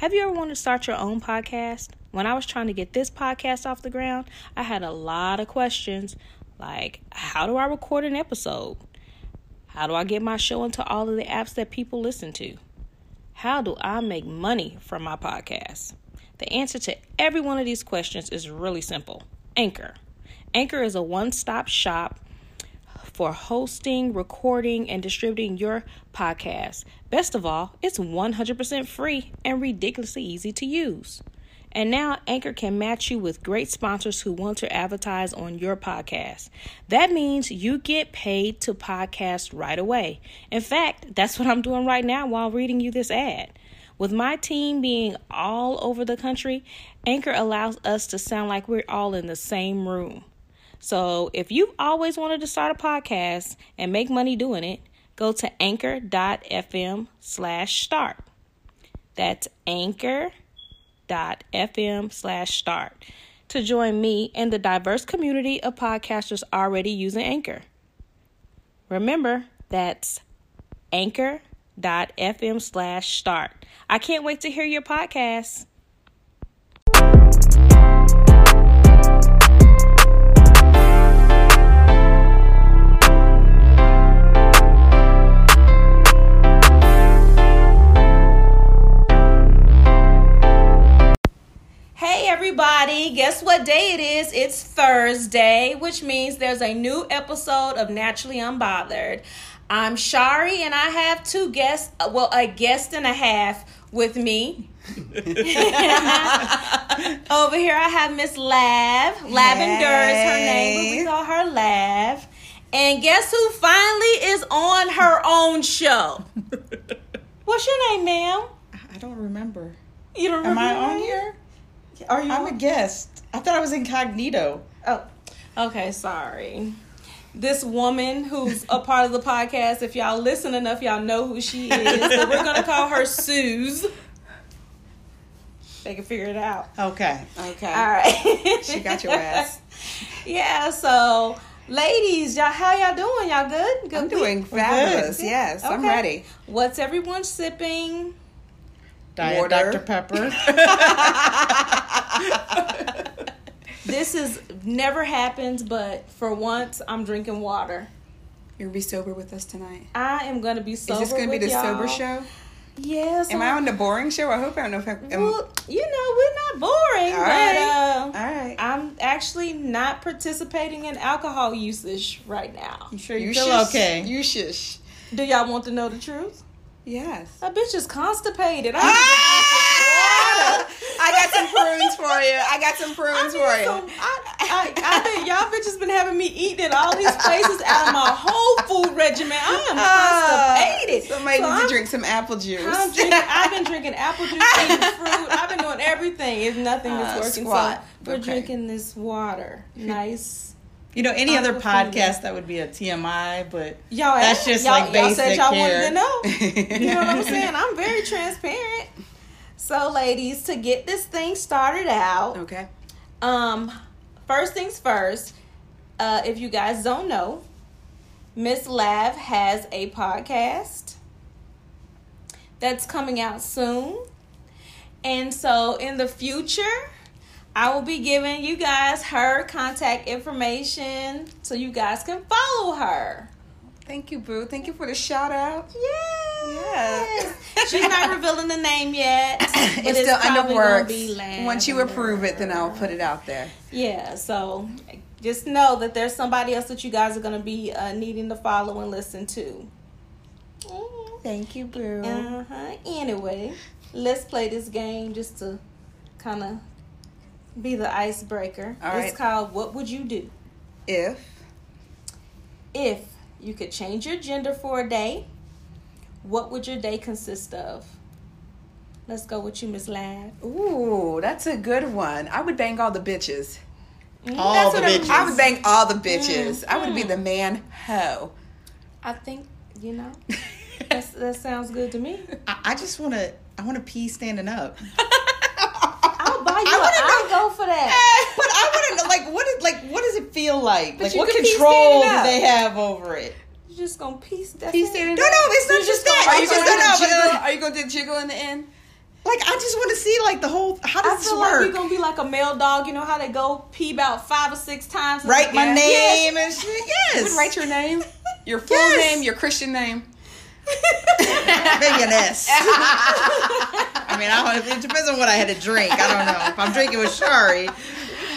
Have you ever wanted to start your own podcast? When I was trying to get this podcast off the ground, I had a lot of questions like how do I record an episode? How do I get my show into all of the apps that people listen to? How do I make money from my podcast? The answer to every one of these questions is really simple Anchor. Anchor is a one stop shop for hosting, recording, and distributing your podcast. Best of all, it's 100% free and ridiculously easy to use. And now Anchor can match you with great sponsors who want to advertise on your podcast. That means you get paid to podcast right away. In fact, that's what I'm doing right now while reading you this ad. With my team being all over the country, Anchor allows us to sound like we're all in the same room. So if you've always wanted to start a podcast and make money doing it, go to anchor.fm slash start. That's anchor.fm slash start to join me and the diverse community of podcasters already using Anchor. Remember, that's anchor.fm slash start. I can't wait to hear your podcast. Everybody. Guess what day it is? It's Thursday, which means there's a new episode of Naturally Unbothered. I'm Shari, and I have two guests, well, a guest and a half with me. Over here, I have Miss Lav. Lavender hey. is her name, but we call her Lav. And guess who finally is on her own show? What's your name, ma'am? I don't remember. You don't remember? Am I on here? Are you? I'm a guest. I thought I was incognito. Oh, okay. Sorry. This woman who's a part of the podcast, if y'all listen enough, y'all know who she is. So we're gonna call her Suze. They can figure it out. Okay. Okay. All right. she got your ass. yeah. So, ladies, y'all, how y'all doing? Y'all good? Good. I'm doing fabulous. Good. Yes, okay. I'm ready. What's everyone sipping? Diet Water. Dr. Pepper. this is never happens, but for once, I'm drinking water. You're gonna be sober with us tonight. I am gonna be sober. Is this gonna be the y'all. sober show? Yes. Am I on the boring show? I hope I don't know if I am. Well, you know, we're not boring, All but right. uh, All right. I'm actually not participating in alcohol usage right now. You sure you, you feel shush. okay? You shush. Do y'all want to know the truth? Yes. That bitch is constipated. I, ah! I got some prunes for you. I got some prunes for you. I, I, I think y'all bitches been having me eating at all these places out of my whole food regimen. I am ah, constipated. Somebody so needs to drink some apple juice. I'm drinking, I've been drinking apple juice, eating fruit. I've been doing everything. It's nothing that's uh, working. Squat. So we're okay. drinking this water. Nice you know, any other podcast that would be a TMI, but y'all that's just y'all, like basic y'all said y'all care. wanted to know. you know what I'm saying? I'm very transparent. So, ladies, to get this thing started out, okay. Um, first things first. Uh, if you guys don't know, Miss Lav has a podcast that's coming out soon, and so in the future I will be giving you guys her contact information so you guys can follow her. Thank you, Boo. Thank you for the shout out. Yes. Yeah. She's not revealing the name yet. But it's, it's still under works. Once you approve it, then I'll put it out there. Yeah. So just know that there's somebody else that you guys are going to be uh, needing to follow and listen to. Thank you, Boo. Uh huh. Anyway, let's play this game just to kind of be the icebreaker. All it's right. called What Would You Do? If. If you could change your gender for a day, what would your day consist of? Let's go with you, Miss Lav. Ooh, that's a good one. I would bang all the bitches. Mm, all the bitches. I would bang all the bitches. Mm, I would be the man ho. I think you know. that sounds good to me. I, I just want to. I want to pee standing up. you I would go for that. Eh, but I want to know, like, what is like, what does it feel like? But like, what control do they have over it? You're just gonna piece that. Piece it. No, no, it's not just, just that. Are you, gonna, do the jiggle? Are you gonna do the jiggle in the end? Like I just want to see like the whole. How does I feel this work? like you're gonna be like a male dog. You know how they go pee about five or six times. Write my Yeah. name and shit. Yes. Write your name, your full Yes. name, your Christian name. Maybe an S. I mean, I don't, it depends on what I had to drink. I don't know. If I'm drinking with Shari,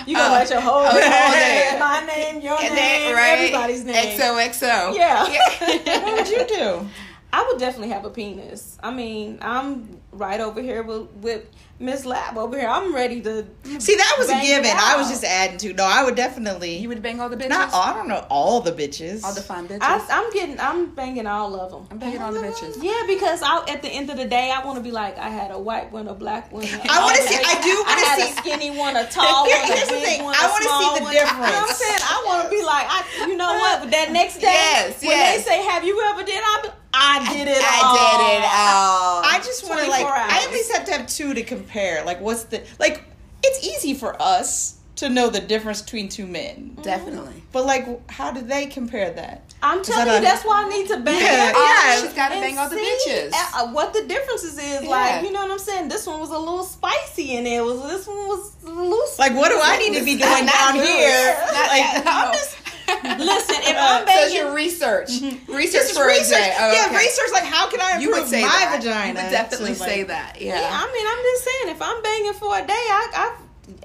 You gonna Uh, write your whole oh, name, my name, your And name, then, right? everybody's name. XOXO. Yeah. what would you do? I would definitely have a penis. I mean, I'm right over here with with Miss Lav over here. I'm ready to See, that was a given. I was just adding to. No, I would definitely. You would bang all the bitches. not. All, I don't know all the bitches. all the fine bitches. I, I'm getting, I'm banging all of them. I'm banging all the bitches. Yeah, because I, at the end of the day, I want to be like, I had a white one, a black one. I wanna see- I do I had see- a skinny one, a tall one, a here's the thing. one, I a wanna see the one. You know what I'm difference. saying? I want to be like, I, you know what? But that next day, Yes, when yes. they say, "Have you ever did?" I, I did it. I all. did it all. I just want to 24 like. I at least have to have two to compare. Like, what's the like? It's easy for us to know the difference between two men, Definitely. but like, how do they compare that? I'm Is telling that you, a- that's why I need to bang. Yeah, it Oh, yeah. she's got to bang all the see, bitches. uh, what the differences is Yeah. like, you know what I'm saying? This one was a little spicy and it Was this one was loose? Like, what do I need to be doing down here? Not like, that- I'm just Listen, if Uh, I'm so banging, your research, research this is for research. a day. Oh, Yeah, research. Like, how can I improve You would say my that. vagina? You would definitely So, say that. Yeah. yeah, I mean, I'm just saying, if I'm banging for a day, I, I,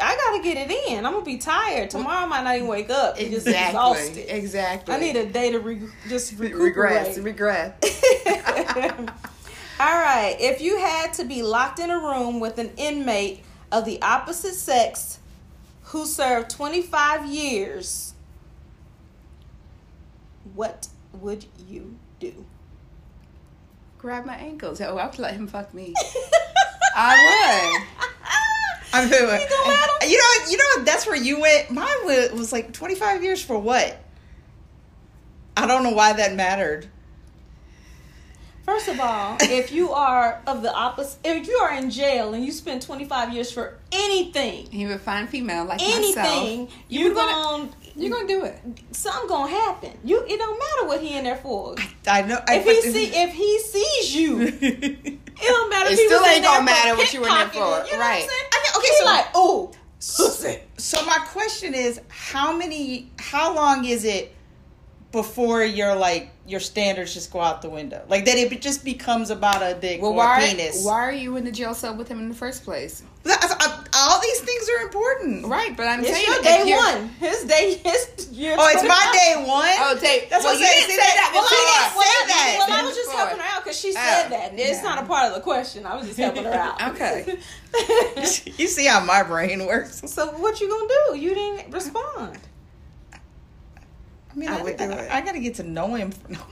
I gotta get it in. I'm gonna be tired tomorrow. I might not even wake up. I'm just Exactly. exhausted. Exactly. I need a day to re- just recuperate. regress. Regress. All right. If you had to be locked in a room with an inmate of the opposite sex who served 25 years, what would you do? Grab my ankles. Oh, I would let him fuck me. I would. I'm You gonna? You know, you know, that's where you went. Mine was, was like 25 years for what? I don't know why that mattered. First of all, if you are of the opposite, if you are in jail and you spend 25 years for anything, would. He would find female like myself. anything, You you were gonna- gonna, You're gonna do it. something gonna happen. You, it don't matter what he in there for. I know. I, If he see, if he sees you, it don't matter. It if still ain't gonna matter what you in there for. You know Right. what I'm saying? I okay, He so like, oh, pussy. So my question is, how many? How long is it before your like your standards just go out the window? Like that it just becomes about a dick Well, or why? a penis. Why are you in the jail cell with him in the first place? That- I- all these things are important. Right, but I'm It's saying your day one. His day. His year. Oh, it's my day one. Oh, take. That's well, what you I'm didn't saying. say that Well, before. I didn't say that. well, I was just Before. helping her out because she Oh, said that. It's not a part of the question. I was just helping her out. Okay. you see how my brain works. so what you gonna do? You didn't respond. I mean, I I, would I, do it. I gotta get to know him. No.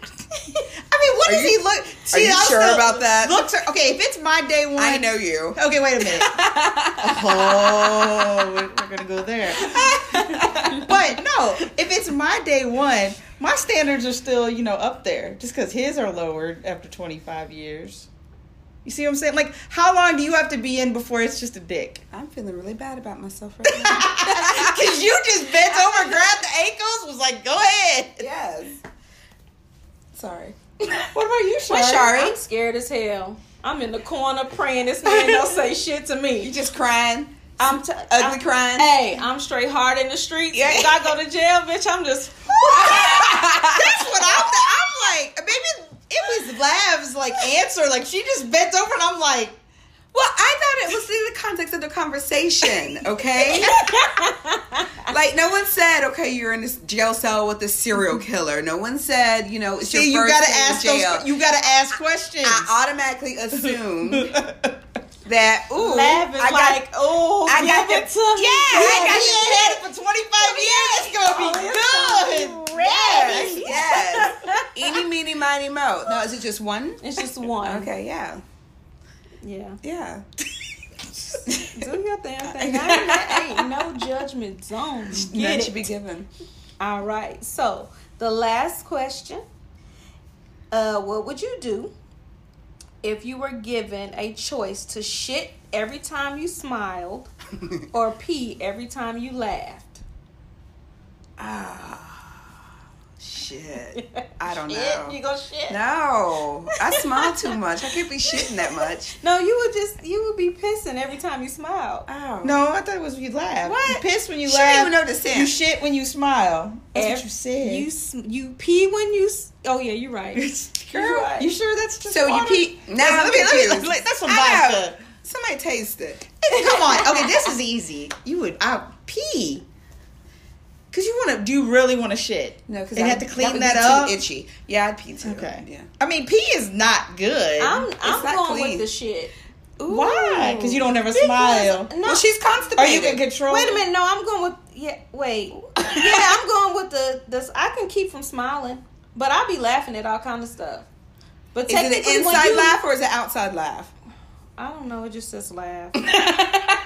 I mean, what Are does you- he look? are you I'm sure about that? Looks are, okay. If it's my day one, I know you. Okay, wait a minute. oh, we're, we're gonna go there. but no, if it's my day one, my standards are still, you know, up there. Just because his are lowered after 25 years. You see what I'm saying? Like, how long do you have to be in before it's just a dick? I'm feeling really bad about myself right now. Because you just bent over, grabbed the ankles, was like, go ahead. yes. Sorry. What about you, Shari? What, Shari? I'm scared as hell. I'm in the corner praying this man don't say shit to me. You me. just crying, I'm t- ugly I'm- crying. Hey, I'm straight hard in the streets. Yeah. If I go to jail, bitch, I'm just. That's what I'm. I'm like. Maybe it was Lav's like answer. Like she just bent over, and I'm like, Well, I thought it was in the context of the conversation, okay? like, no one said, okay, you're in this jail cell with a serial killer. No one said, you know, it's see, your you first gotta ask jail. those. You gotta ask questions. I automatically assumed that, ooh, Lav is I got, like, oh, I give got it the- to me. yeah, I I got got he ain't had it for 25 years. It's gonna be Oh, good. Be yes, yes. Eeny, meeny, miny, mo. No, is it just one? It's just one. Okay, yeah, Yeah. yeah. Do your damn thing. Ain't, ain't no judgment zone. None Get should be given. All right. So the last question. Uh, what would you do if you were given a choice to shit every time you smiled or pee every time you laughed? Ah, shit. I don't Shit? know. You go shit? No, I smile too much. I can't be shitting that much. No, you would just you would be pissing every time you smile. Oh. No, I thought it was you laugh. What? You piss when you She laugh. didn't even know the sense. You shit when you smile. That's Ev- what you said. You you pee when you. Oh yeah, you're right. Girl, You're right. you sure that's just So you pee. Now I'm let me, let me, confused. let- that's some I vodka. Somebody taste it. Come on. Okay, this is easy. You would I pee. Cause you want to. Do you really want to shit? No, because and have to clean would that, be up. Itchy. Yeah, I'd pee too. Okay. Yeah. I mean, pee is not good. I'm I'm not going clean. with the shit. Why? Because you don't never Because- smile. No, Well, she's Are constipated. you in control? Wait a minute. No, I'm going with yeah. Wait. yeah, I'm going with the this. I can keep from smiling, but I'll be laughing at all kind of stuff. But Is it an inside you- laugh or is it outside laugh? I don't know. It just says laugh.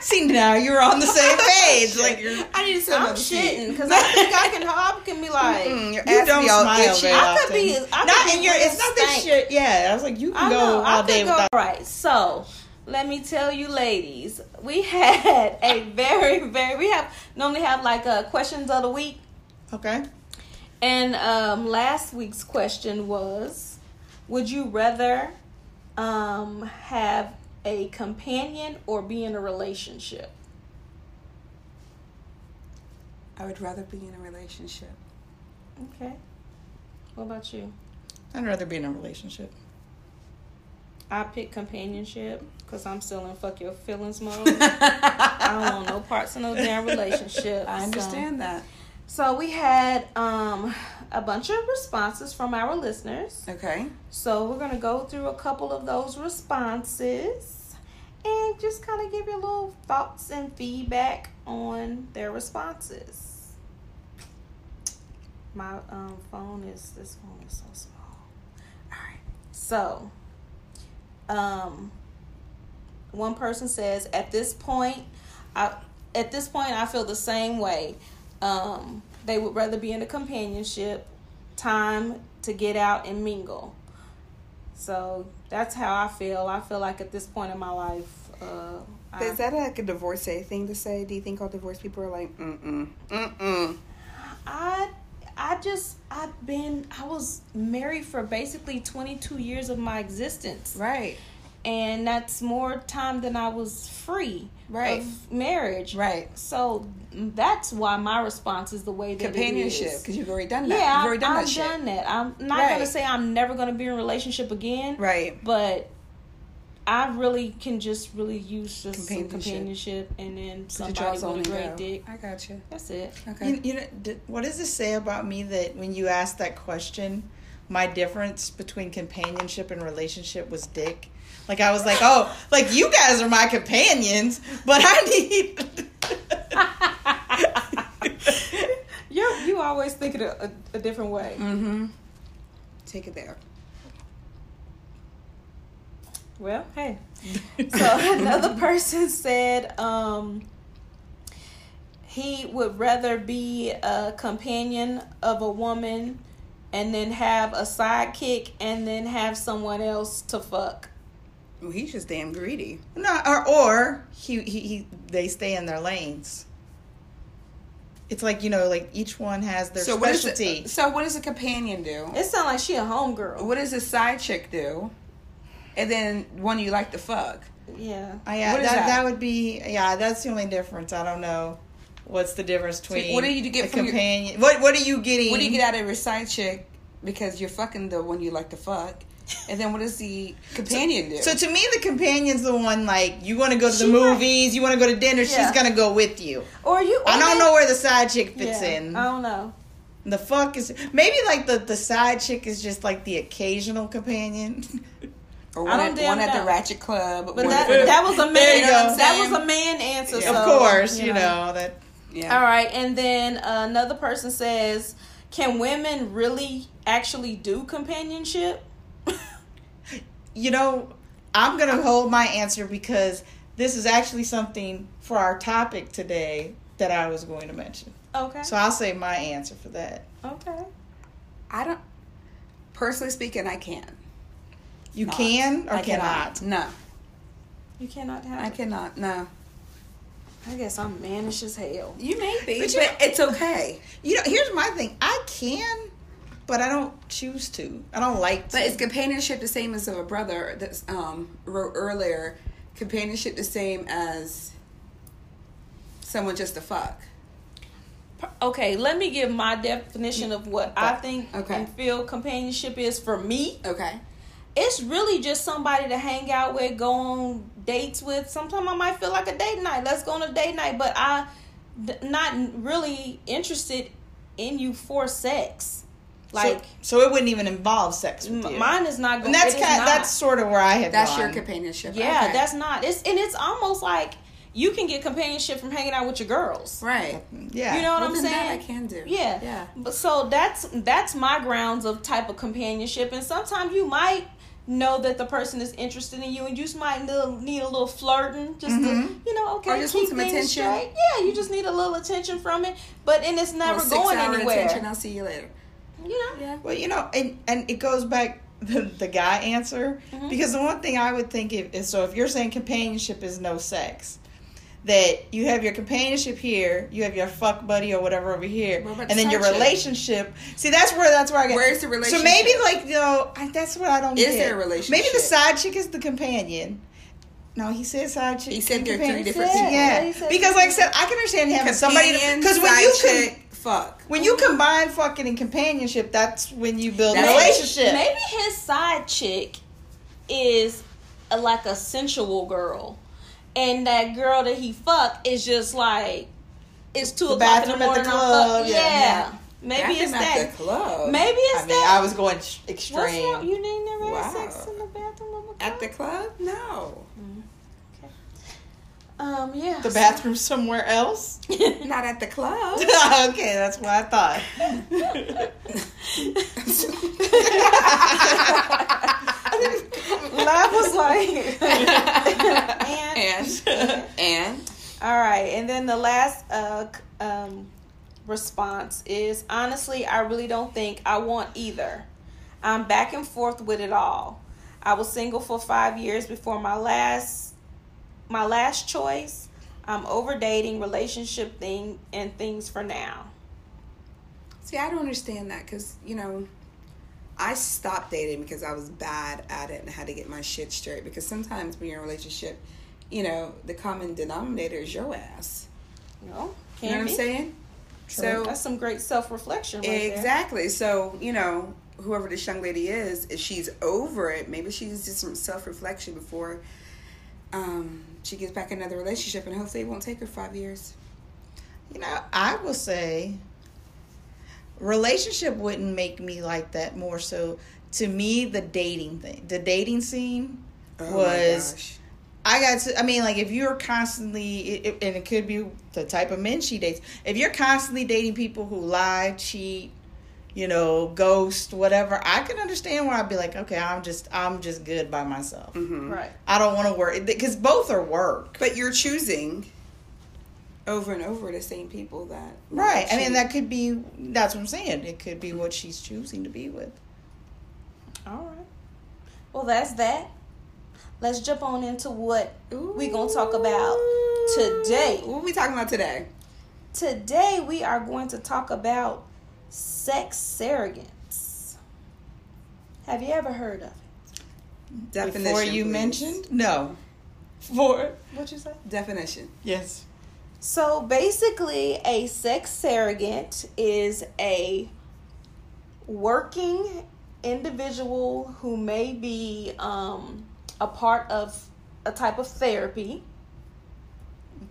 See, now you're on the same page. like you're. I need to say I'm shitting because I think I can. hop can be like. Mm, your You ass don't be all smile itchy. very I could often. be- I could not be in your. It's not this stank. shit. Yeah, I was like, you can I go know. I all could day go. without. Right. So let me tell you, ladies, we had a very, very. We have normally have like uh, questions of the week, Okay. and um, last week's question was: Would you rather um, have a companion or be in a relationship? I would rather be in a relationship. Okay. What about you? I'd rather be in a relationship. I pick companionship because I'm still in fuck your feelings mode. I don't want no parts in no damn relationship. I so- understand that. So we had um, a bunch of responses from our listeners. Okay. So we're gonna go through a couple of those responses and just kind of give you a little thoughts and feedback on their responses. My um, phone is this phone is so small. All right. So, um, one person says at this point, I at this point I feel the same way. Um, they would rather be in a companionship, time to get out and mingle. So that's how I feel. I feel like at this point in my life, uh, I, Is that like a divorcee thing to say? Do you think all divorced people are like, mm mm, mm mm? I I just I've been I was married for basically 22 years of my existence. Right. And that's more time than I was free Right. of marriage. Right. So that's why my response is the way that Companionship, it is. because you've already done that. Yeah, you've already done I've that shit. done that. I'm not Right. gonna say I'm never gonna be in a relationship again. Right. But I really can just really use just some Companionship. companionship and then Put your somebody drawers with a great go. dick. I got you. That's it. Okay. You, you know, d- what does this say about me that when you asked that question, my difference between companionship and relationship was dick? Like I was like, oh, like you guys are my companions, but I need. You you always think it a, a, a different way. mm-hmm. Take it there. Well, hey. So another person said um, he would rather be a companion of a woman and then have a sidekick and then have someone else to fuck. Well, he's just damn greedy. no, or or he, he he they stay in their lanes. It's like you know, like each one has their so what is specialty. so what does a companion do? It sounds like she a homegirl. What does a side chick do? And then one you like to fuck. Yeah. Oh, uh, yeah, what that, is that? that would be yeah. That's the only difference. I don't know what's the difference between what do you get a from your- companion. what what are you getting? What do you get out of your side chick? Because you're fucking the one you like to fuck. And then what does the companion do? So to me, the companion's the one like you want to go to the She might- movies, you want to go to dinner. Yeah. She's gonna go with you. Or you. I don't they- know where the side chick fits Yeah, in. I don't know. The fuck is maybe like the the side chick is just like the occasional companion. or I one, don't at, one at the. Ratchet Club. But that the- that was a man. There you go. That was a man answer. Yeah. So, of course, you know. that. yeah. All right, and then uh, another person says, "Can women really actually do companionship?" You know, I'm gonna hold my answer because this is actually something for our topic today that I was going to mention. Okay. So I'll say my answer for that. okay. I don't. Personally speaking, I can. You Not. can or I cannot. No, You cannot have. I it. cannot. No. I guess I'm mannish as hell. You may be, But but, you- it's okay. You know, here's my thing. I can, but I don't choose to. I don't like to. But is companionship the same as of a brother that um, wrote earlier? companionship the same as someone just to fuck? Okay, let me give my definition of what I think Okay. and feel companionship is for me. Okay. It's really just somebody to hang out with, go on dates with. Sometimes I might feel like a date night. Let's go on a date night, but I not really interested in you for sex. Like so, so it wouldn't even involve sex with m- you. mine is not going. and that's kind. not. That's sort of where I have. That's gone. your companionship. yeah. Okay. That's not. It's and it's almost like you can get companionship from hanging out with your girls. right. Yeah. You know what Well, I'm saying? that I can do. Yeah. Yeah. But so that's that's my grounds of type of companionship, and sometimes you might know that the person is interested in you, and you just might need a little flirting, just to mm-hmm. you know, okay, Or just keep some things attention. straight. Yeah, you just need a little attention from it, but and it's never Or six going hour anywhere. attention. I'll see you later. You know. Yeah. Well, you know, and and it goes back the, the guy answer Mm-hmm. because the one thing I would think if, is so if you're saying companionship is no sex, that you have your companionship here, you have your fuck buddy or whatever over here, What and then your side chick? relationship. See, that's where that's where I get. Where's the relationship? So maybe like you know, I, that's what I don't Is get. there a relationship? Maybe the side chick is the companion. No, he said side chick. He said and there are three different people. Yeah, Yeah, because like I said, I can understand having somebody because when you can. Chick, fuck. When you combine fucking and companionship, that's when you build a relationship. Maybe his side chick is a, like a sensual girl, and that girl that he fuck is just like it's two The o'clock in the bathroom at the club, fuck- yeah, yeah. yeah. Maybe Bathroom it's that. the club. Maybe it's I mean, that. I was going What's extreme. wrong? You ain't never had Wow. sex in the bathroom of a club? At the club? No. Um yeah. The bathroom somewhere else? Not at the club. okay, that's what I thought. Lav was like and, and and All right, and then the last uh, um, response is honestly, I really don't think I want either. I'm back and forth with it all. I was single for five years before my last my last choice. I'm over dating, relationship thing, and things for now. see, I don't understand that because you know, I stopped dating because I was bad at it and had to get my shit straight. Because sometimes when you're in a relationship, you know, the common denominator is your ass. You know, You know what I'm be. saying? So That's some great self reflection, right there. Exactly. So, you know, whoever this young lady is, if she's over it, maybe she's just some self reflection before um, she gets back another relationship, and hopefully it won't take her five years. You know, I will say relationship wouldn't make me like that more so to me the dating thing the dating scene Oh was I got to. I mean, like if you're constantly, it, and it could be the type of men she dates. If you're constantly dating people who lie, cheat, you know, ghost, whatever, I can understand why I'd be like, okay, I'm just, I'm just good by myself. hmm Right. I don't want to work because both are work. But you're choosing over and over the same people that. Right. I mean, that could be. That's what I'm saying. It could be what she's choosing to be with. All right. Well, that's that. Let's jump on into what we're gonna talk about today. What are we talking about today? Today we are going to talk about sex surrogates. Have you ever heard of it? Definition. Before you please. mentioned, no. For What you say? definition. yes. So basically, a sex surrogate is a working individual who may be um, a part of a type of therapy.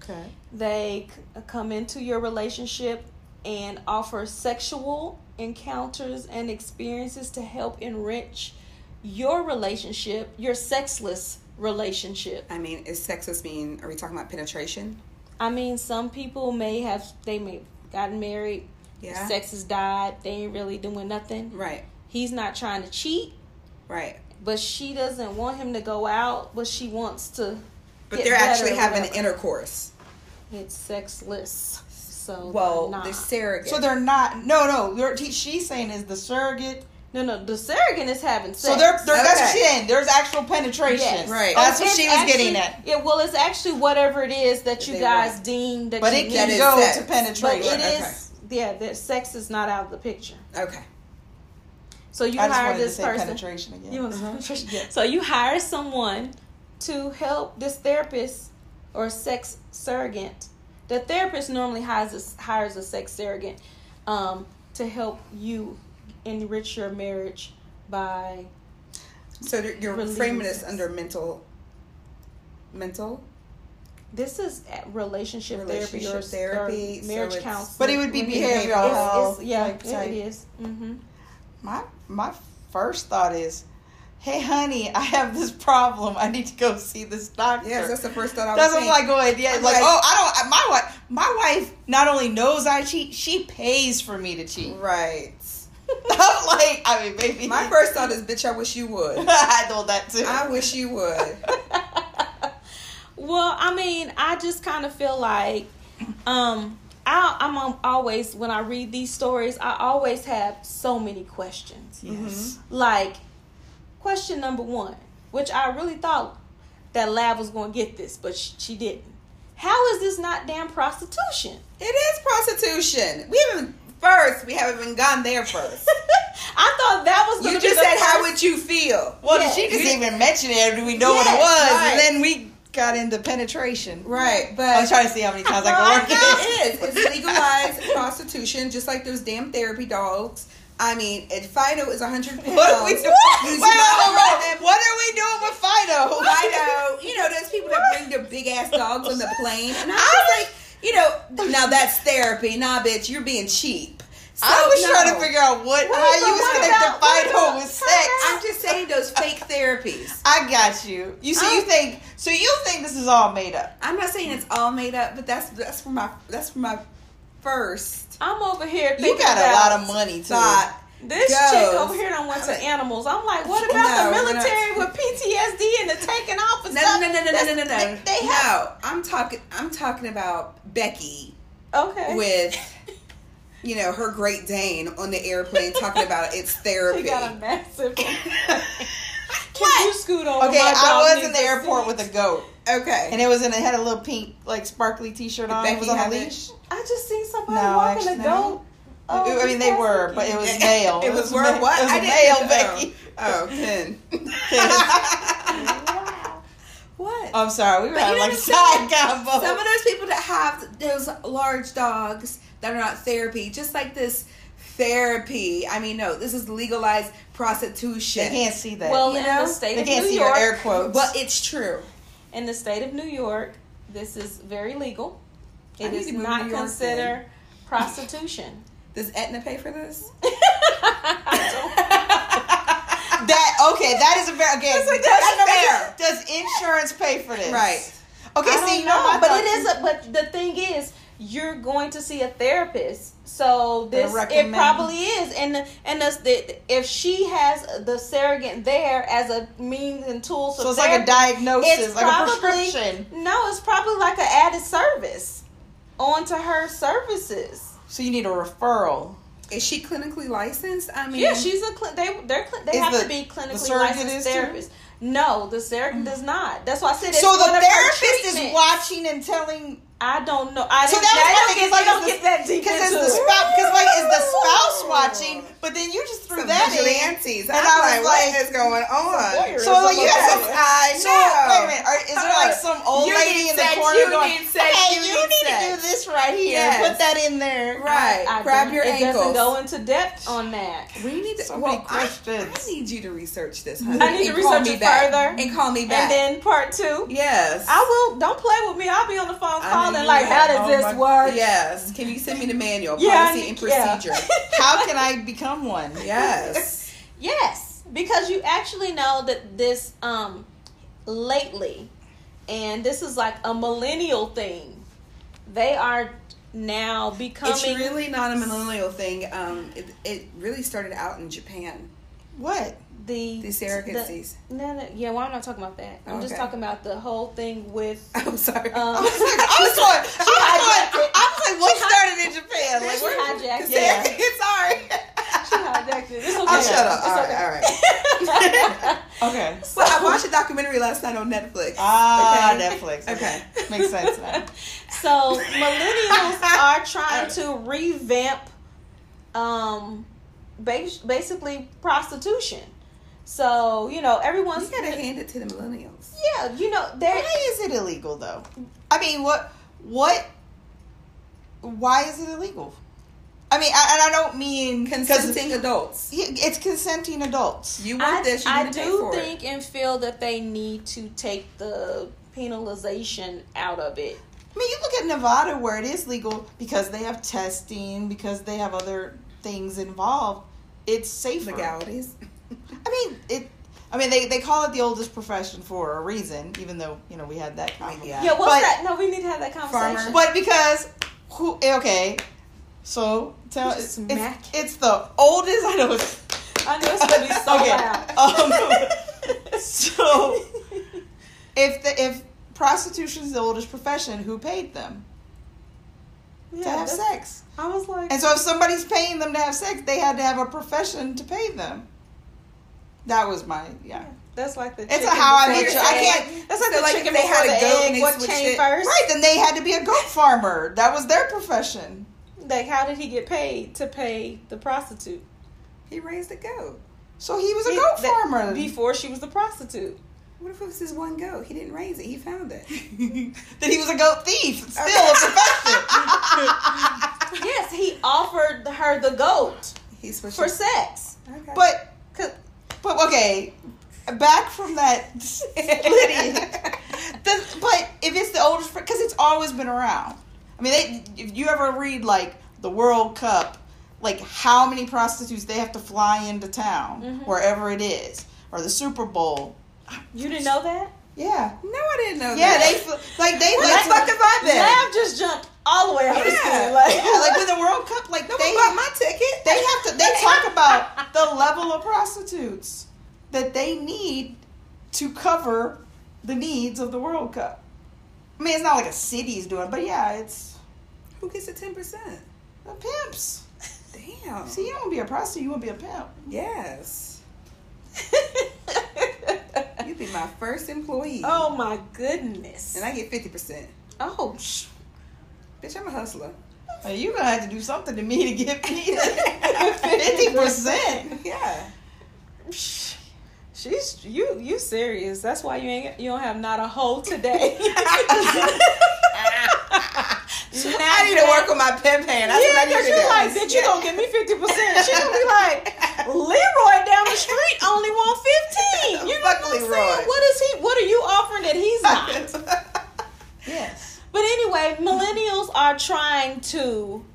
Okay. They c- come into your relationship and offer sexual encounters and experiences to help enrich your relationship, your sexless relationship. I mean, is sexless mean? Are we talking about penetration? I mean, some people may have they may gotten married, Yeah. sex has died, they ain't really doing nothing. Right. He's not trying to cheat, Right. but she doesn't want him to go out, but she wants to. But they're actually having intercourse. It's sexless, so Well, they're not. the surrogate. So they're not. No, no. they're- She's saying is the surrogate. no, no, the surrogate is having sex. So they're, they're that's what Okay. she's saying. There's actual penetration. Yes. Right. That's Oh, what she was actually- getting at. Yeah, well, it's actually whatever it is that you They guys want. deem that But you it can That is go sex. to But penetration. it is, Okay. yeah, the sex is not out of the picture. okay. So you I just hire wanted to this say person. penetration again. You want Uh-huh. penetration? Yeah. So you hire someone to help this therapist or sex surrogate. The therapist normally hires a, hires a sex surrogate um, to help you enrich your marriage by So you're- you're framing this under mental, mental. this is a relationship, therapy or, therapy, or so marriage it's- counseling. But it would be behavioral behavioral health. It's, yeah, like, it- type. it is. Mm-hmm. My my first thought is, hey honey, I have this problem. I need to go see this doctor. Yes, that's the first thought I was That's what saying. Like going, yeah, like, like- oh, I don't. My wife, my wife, not only knows I cheat, she pays for me to cheat. Right. I'm like, I mean, maybe My first thought is, bitch, I wish you would. I know that too. I wish you would. well, I mean, I just kind of feel like um I, I'm um, always when I read these stories, I always have so many questions. yes. Like question number one, which I really thought that Lav was going to get this, but she, she didn't. How is this not damn prostitution? It is prostitution. We haven't first. We haven't even gone there first. I thought that was you to be just the said, "How would you feel?" Well, Yeah. she didn't even mention it. Do we know what it was? right. And then we got into penetration. Right, but I was trying to see how many times I No, I work know. it. it is. It's legalized prostitution, just like those damn therapy dogs. I mean, if Fido is hundred pounds, What are we doing? Wait, wait, wait, wait. What are we doing with Fido? Fido, you know, those people that bring their big ass dogs on the plane, and I was like, you know, now that's therapy. Nah, bitch, you're being cheap. So, I was no. trying to figure out what how you was connecting Fido with sex. I'm just saying those fake therapies. I got you. You so you think so you think this is all made up? I'm not saying it's all made up, but that's that's for my that's for my first I'm over here You thinking got a about lot of money too. thought. This goes. chick over here done went to animals. I'm like, what about No, the military with PTSD and the taking off and No, stuff? no, no, no, no, no, no, no. They, they have no, I'm talking. I'm talking about Becky okay. with, you know, her Great Dane on the airplane talking about its therapy. she got a massive. Can What? you scoot over? Okay, My I was in the airport seat. with a goat, Okay, and it was in. It had a little pink, like sparkly T-shirt on. it Becky was on a have it? leash. I just seen somebody No, walking actually, a no. goat. Oh, I mean, they were, past but it was male. it was a word ma- what? It was I a didn't male know. Becky. Oh, Ken. Wow. what? I'm sorry, we were having like know a side combo. Some of those people that have those large dogs that are not therapy, just like this therapy. I mean, no, this is legalized prostitution. they can't see that. Well, You in know, the state they of can't New see York, your air quotes. but it's true. In the state of New York, this is very legal. It is to move to not considered prostitution. Does Aetna pay for this? that okay, that is a very again. That's like- that's that's fair. Does insurance pay for this? Right. Okay, I see, don't know, but it is. A, but the thing is, you're going to see a therapist, so this it probably is. And the, and the, the, if she has the surrogate there as a means and tools, So of it's like a diagnosis, it's like a prescription. No, it's probably like an added service onto her services. So you need a referral. Is she clinically licensed? I mean, Yeah, she's a cli- they they're cli- they have the- to be clinically surrogate licensed is too? therapists. No, the surrogate does not. That's why I said it's so the one of her therapist is watching and telling. I don't know. I So that was my thing, like, don't get that deep Because it's the spouse. Because like, is the spouse watching? But then you just threw some that in. vigilantes. And I'm I was like, like- what is going on? So like, you have some. I So know. wait a minute. Are, is there like some old You lady in the sex, corner you going, need sex, "Hey, you need need to do this right here. Yes. Put that in there." Right. I Grab don't- your it ankles. doesn't go into depth on that. we need to. So well, I, questions. I need you to research this. Honey, I need to call research it further. and call me back. And then part two. yes, I will. Don't play with me. I'll be on the phone I calling like, how does Oh this my- work? Yes. Can you send me the manual, Yeah, policy, need- and yeah. procedure? How can I become one? yes. Yes, because you actually know that this um lately, and this is like a millennial thing. They are now becoming. It's really not a millennial thing. Um, it, it really started out in Japan. What? The The surrogacies. the- no, no, yeah. Well, I'm not talking about that. I'm just talking about the whole thing with. I'm sorry. Um, I was like, I was going, I was going, I was like, what started in Japan? Like, She where- hijacked Yeah. it. sorry. She hijacked it. It's okay. I'll shut up. It's All right, okay. all right. Okay. Well, I watched a documentary last night on Netflix. Ah, okay? Netflix. Okay. Makes sense now. So millennials are trying to revamp, um, basically prostitution. So you know, everyone's You gotta hand it to the millennials. yeah. You know, Why is it illegal though? I mean, what what? Why is it illegal? I mean, I, and I don't mean 'cause- Consenting adults. It's consenting adults. You want I, this, you I need to pay do for think and feel that they need to take the penalization out of it. I mean, you look at Nevada where it is legal because they have testing, because they have other things involved. It's it. safer. Legalities. I mean, it. I mean, they, they call it the oldest profession for a reason, even though you know we had that comment. Yeah. Yeah, what's But- that? No, we need to have that conversation. Farmer. But because who? Okay, so tell it's, smack. it's the oldest. I know. It's, I know it's gonna be so loud. Um, so if the if prostitution is the oldest profession, who paid them yeah, to have sex? I was like, And so if somebody's paying them to have sex, they had to have a profession to pay them. That was my yeah. that's like the. It's a how I the sure- I can't- That's like the like chicken they had the a goat egg. What came it. first? Right, then they had to be a goat farmer. That was their profession. Like, how did he get paid to pay the prostitute? He raised a goat. So he was a He- goat farmer. before she was the prostitute. What if it was his one goat? He didn't raise it. He found it. then he was a goat thief. Still a profession. yes, he offered her the goat He for sex. Okay. but but okay, back from that splitting. The, but if it's the oldest, because it's always been around. I mean, they, if you ever read like the World Cup, like how many prostitutes they have to fly into town, Mhm. wherever it is, or the Super Bowl. You didn't know that? Yeah, no, I didn't know that. yeah, that. they like they What like, the fuck have I been? Lav just jumped all the way out of Yeah. school. Like, yeah, like with the World Cup, like No they bought my ticket. they have to they talk about the level of prostitutes that they need to cover the needs of the World Cup. I mean, it's not like a city's doing, but yeah, it's Who gets the ten percent? the pimps. Damn. See, you don't want to be a prostitute, you want to be a pimp. Yes. You'd be my first employee. oh my goodness. And I get fifty percent. oh, sh- Bitch, I'm a hustler. Well, you're gonna have to do something to me to get me fifty percent. Yeah. sh- she's you. You serious? That's why you ain't. You don't have not a hoe today. I need to work on my pimp hand. That's yeah, what I need to you're do. like, bitch, you gonna give me fifty percent. She gonna be like, Leroy down the street only want fifteen. You know Fuck what I'm Leroy. saying? What is he? What are you offering that he's not? Yes. But anyway, millennials are trying to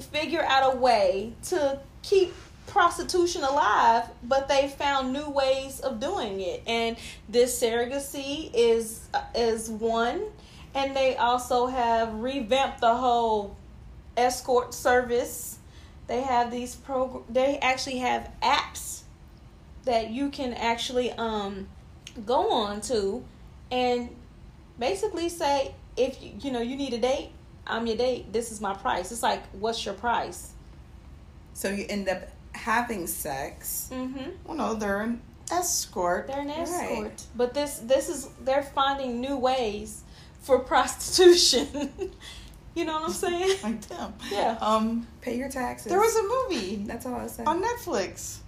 figure out a way to keep prostitution alive, but they found new ways of doing it. And this surrogacy is is one, and they also have revamped the whole escort service. They have these progr- they actually have apps that you can actually um go on to and basically say if you, know you need a date i'm your date this is my price it's like what's your price so you end up having sex. mm-hmm Well, no, they're an escort. they're an Right. escort but this this is they're finding new ways for prostitution you know what i'm saying like them. yeah Um, Pay your taxes. there was a movie That's all I said. on Netflix.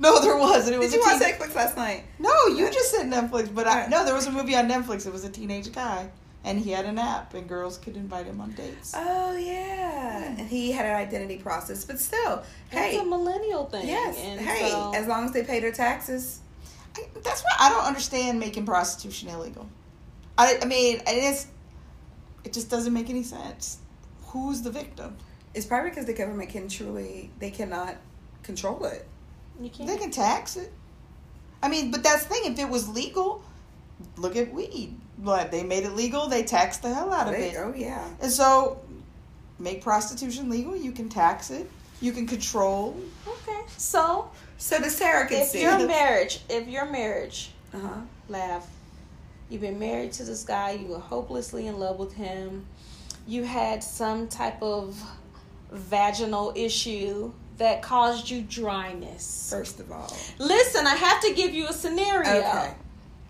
No, there was. It was Did you a watch teen- Netflix last night? No, you just said Netflix, but I Right. no, there was a movie on Netflix. It was a teenage guy, and he had an app, and girls could invite him on dates. Oh yeah. And he had an identity process, but still, hey, it's a millennial thing yes, and hey, so, as long as they pay their taxes. I, that's why I don't understand making prostitution illegal. I, I mean, it is. It just doesn't make any sense. Who's the victim? It's probably because the government can truly they cannot control it. you can't They can tax it. I mean, but that's the thing. If it was legal, look at weed. But they made it legal. They taxed the hell out of They- it. oh yeah. And so, make prostitution legal. You can tax it. You can control. okay so So the surrogacy. if see. If your marriage if your marriage uh huh. laugh. You've been married to this guy, you were hopelessly in love with him. You had some type of vaginal issue that caused you dryness. First of all, Listen, I have to give you a scenario. okay.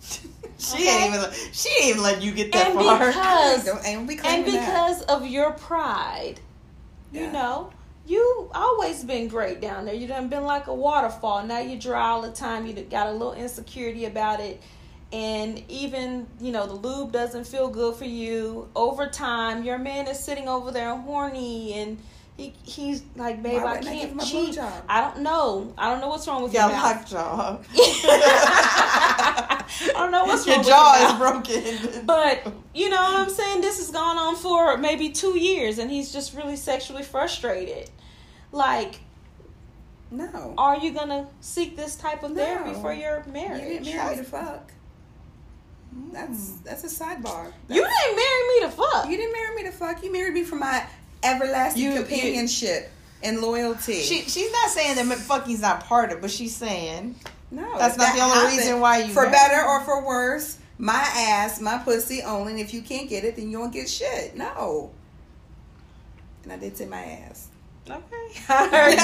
She Okay. ain't even. let- She ain't even let you get that And far. because and we and claiming that. because of your pride, you know, you always been great down there. You done been like a waterfall. Now you dry all the time. You got a little insecurity about it. And even, you know, the lube doesn't feel good for you. Over time, your man is sitting over there horny and he, he's like, babe, Why I wouldn't I can't cheat. I don't know. I don't know what's wrong with Yeah, your mouth. lockjaw. I don't know what's Your jaw is broken. But you know what I'm saying? This has gone on for maybe two years, and he's just really sexually frustrated. Like, No. are you gonna seek this type of therapy No. for your marriage? You didn't marry me to fuck. That's hmm. that's a sidebar. You didn't marry me to fuck. You didn't marry me to fuck. You married me for my everlasting You- you- companionship and loyalty. She she's not saying that fucking's not part of, it, but she's saying no, That's not that the only happened, reason why you For married better or for worse, my ass, my pussy only. And if you can't get it, then you don't get shit. No. And I did say my ass. Okay, I heard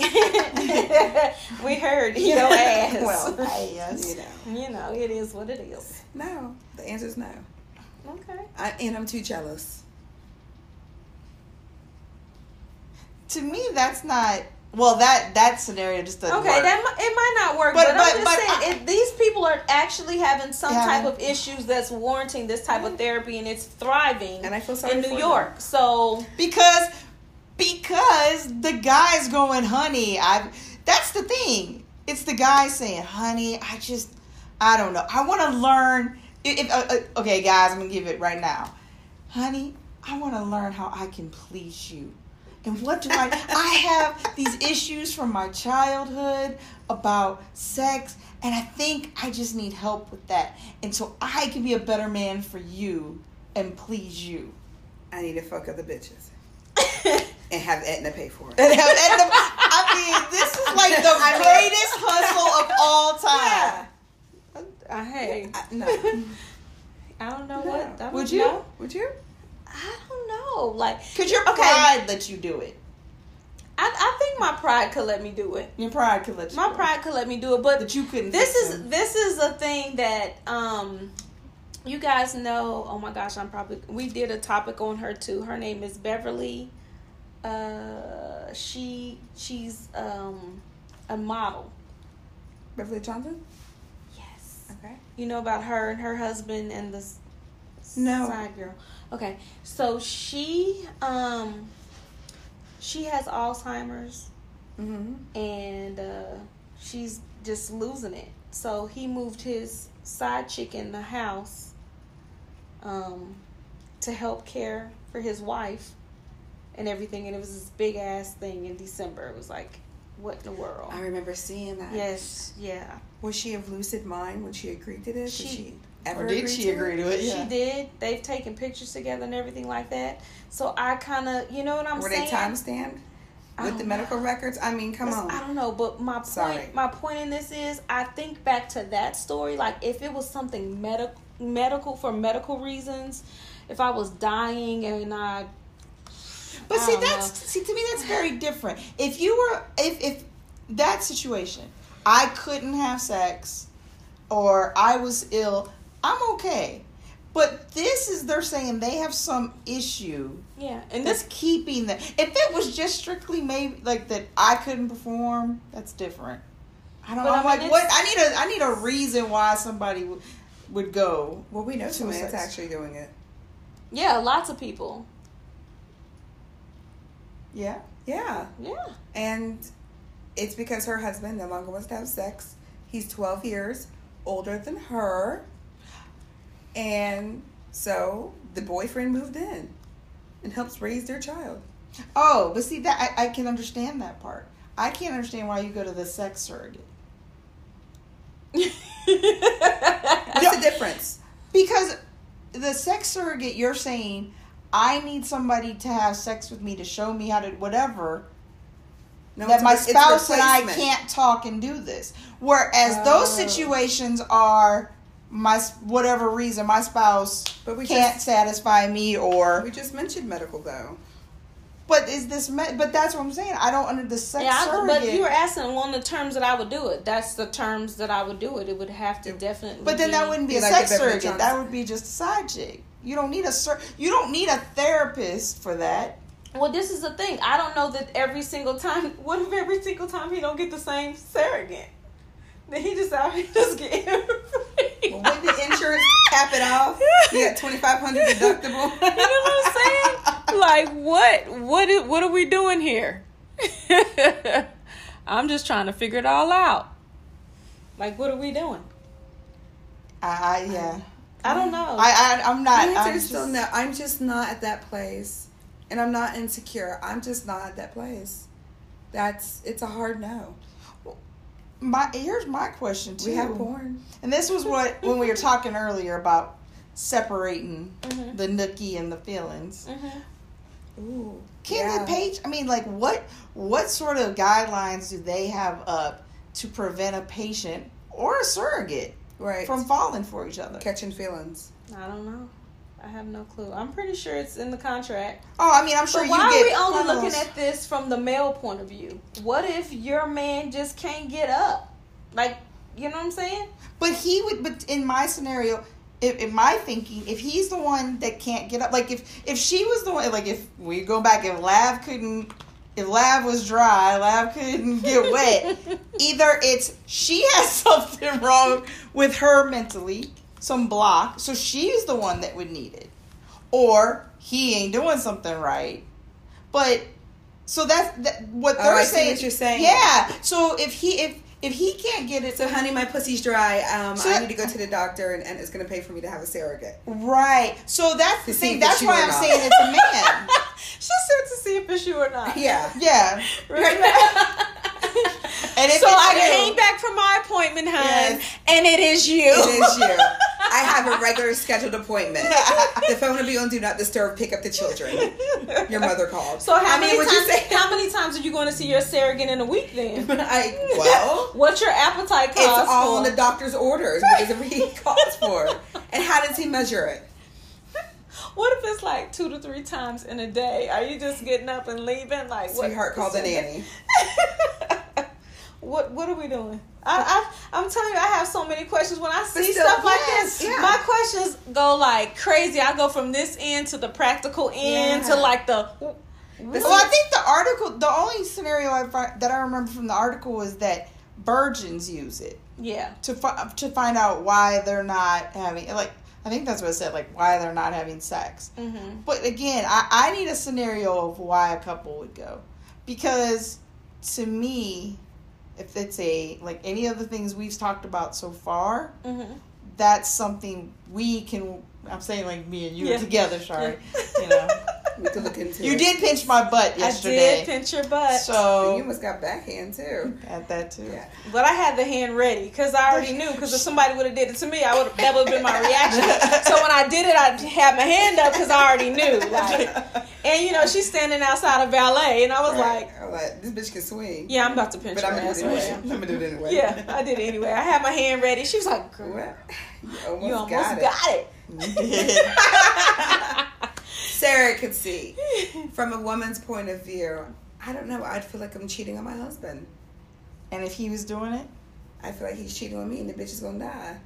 that. we heard your ass. Well, yes. You know. you know, it is what it is. No. The answer is no. Okay. I, and I'm too jealous. to me that's not well that that scenario just doesn't Okay, work. that mi- it might not work, But- but, but- I'm just but saying, I- if these people are actually having some Yeah. type of issues that's warranting this type of therapy, and it's thriving And I feel sorry in New York. So because because the guy's going honey i that's the thing it's the guy saying honey i just i don't know i want to learn if, if- uh, uh, okay guys i'm gonna give it right now honey i want to learn how i can please you and what do i i have these issues from my childhood about sex and i think i just need help with that and so i can be a better man for you and please you I need to fuck other bitches. and have Aetna pay for it. and have end up, I mean, this is like the greatest hustle of all time. uh, hey, I, no. I don't know No. what. I don't Would you? know. Would you? I don't Like, Cause your Okay. pride lets you do it. I, I think my pride could let me do it. Your pride could let you. My pride could let me do it, but that you couldn't. this is him. this is a thing that um you guys know oh my gosh i'm probably we did a topic on her too her name is beverly uh she she's um a model Beverly Johnson? yes Okay. you know about her and her husband and the s- No. side girl okay so she um she has alzheimer's Mm-hmm. and uh, she's just losing it. So he moved his side chick in the house um, to help care for his wife and everything. And it was this big ass thing in December. It was like, what in the world? I remember seeing that. Yes, yeah. Was she of lucid mind when she agreed to this? She- she ever or did she agree to it? Yeah. She did. They've taken pictures together and everything like that. So I kind of, you know what I'm Were saying? Were they time stamped with the medical records? I mean, come Listen, on. I don't know, but my point, Sorry. my point in this is, I think back to that story. Like, if it was something medical, medical for medical reasons, if I was dying and I, But I see, that's know. see to me that's very different. If you were if if that situation, I couldn't have sex, or I was ill, I'm okay. But this is they're saying they have some issue yeah, and that's this, keeping that. If it was just strictly maybe like that I couldn't perform, that's different. I don't know. I I'm mean, like, what? I need a I need a reason why somebody would would go. well, we know someone that's Suicides. actually doing it. yeah, lots of people, Yeah. Yeah. yeah, And it's because her husband no longer wants to have sex. He's 12 years older than her. And so the boyfriend moved in and helps raise their child. Oh, but see that I, I can understand that part. I can't understand why you go to the sex surrogate. What's the difference? Because the sex surrogate, you're saying, I need somebody to have sex with me to show me how to whatever. No, that my spouse and I can't talk and do this. Whereas those Oh. situations are my whatever reason my spouse But we can't just- satisfy me or We just mentioned medical though. but is this me- but that's what I'm saying. I don't under the sex yeah. I, surrogate. but you were asking one of the terms that I would do it. That's the terms that I would do it. It would have to definitely. But then be, that wouldn't be Be a like sex the Beverly surrogate. That would be just a side chick. You don't need a sur- You don't need a therapist for that. Well, this is the thing. I don't know that every single time. What if every single time he don't get the same surrogate? Then he just out here just getting free. Well, wouldn't the insurance cap it off? You got twenty five hundred deductible. You know what I'm saying? Like what? What? Is, what are we doing here? I'm just trying to figure it all out. Like, what are we doing? I, I yeah. I don't know. I, I I'm My not. answer I'm is still no. I'm just not at that place, and I'm not insecure. I'm just not at that place. That's it's a hard no. My here's my question too. We have porn. And this was what when we were talking earlier about separating Mhm. the nookie and the feelings. Mhm. Ooh. Can yeah. the page? I mean, like, what what sort of guidelines do they have up to prevent a patient or a surrogate right from falling for each other? catching feelings? I don't know. I have no clue. I'm pretty sure it's in the contract. Oh, I mean, I'm sure But you get. why are we only looking at this from the male point of view? What if your man just can't get up? Like, you know what I'm saying? But he would. But in my scenario, if, in my thinking, if he's the one that can't get up, like if if she was the one, like if we go back, if Lav couldn't, if Lav was dry, Lav couldn't get wet. either it's she has something wrong with her mentally, some block, so she's the one that would need it, or he ain't doing something right. But so that's that, what Oh, they're see saying. what you're saying. Yeah. So if he if if he can't get it, So, honey, my pussy's dry. Um, So- I need to go to the doctor, and, and it's going to pay for me to have a surrogate. Right. So that's the thing. That's why I'm not. saying it's a man. she said to see if it's you or not. Yeah. yeah. Right. So I you- came back from my appointment, hun, Yes. and it is you. It is you. I have a regular scheduled appointment. The phone will be on Do Not Disturb. Pick up the children. Your mother called. So how I many mean, times? say? How many times are you going to see your surrogate in a week then? I, well, What's your appetite it's cost all for? in the doctor's orders. What does it really cost for? And how does he measure it? What if it's like two to three times in a day? Are you just getting up and leaving? Like what? Sweetheart, call the nanny. What What are we doing? I, I I'm telling you, I have so many questions when I see still, stuff like yes, this. yeah. My questions go like crazy. I go from this end to the practical end Yeah. to like the. But Well, I think the article, the only scenario I that I remember from the article was that virgins use it Yeah. to fi- to find out why they're not having like I think that's what it said like why they're not having sex. Mm-hmm. But again, I, I need a scenario of why a couple would go. Because to me, if it's a like any of the things we've talked about so far, Mm-hmm. that's something we can I'm saying like me and you Yeah. together, sorry. You know. We could look into You it. did pinch my butt yesterday. I did pinch your butt, So You So almost got backhand too. at that too. Yeah. but I had the hand ready because I already knew. Because if somebody would have did it to me, I would have that would have been my reaction. so when I did it, I had my hand up because I already knew. Like, and you know, she's standing outside of ballet, and I was Right. like, I'm like, this bitch can swing. "Yeah, I'm about to pinch But her I'm gonna ass do it anyway. now." I'm gonna do it anyway. Yeah, I did it anyway. I had my hand ready. She was like, "Girl, you almost, you almost got, got, it. it." You did. Sarah could see from a woman's point of view. I don't know. I'd feel like I'm cheating on my husband. and if he was doing it, I feel like he's cheating on me, and the bitch is gonna die.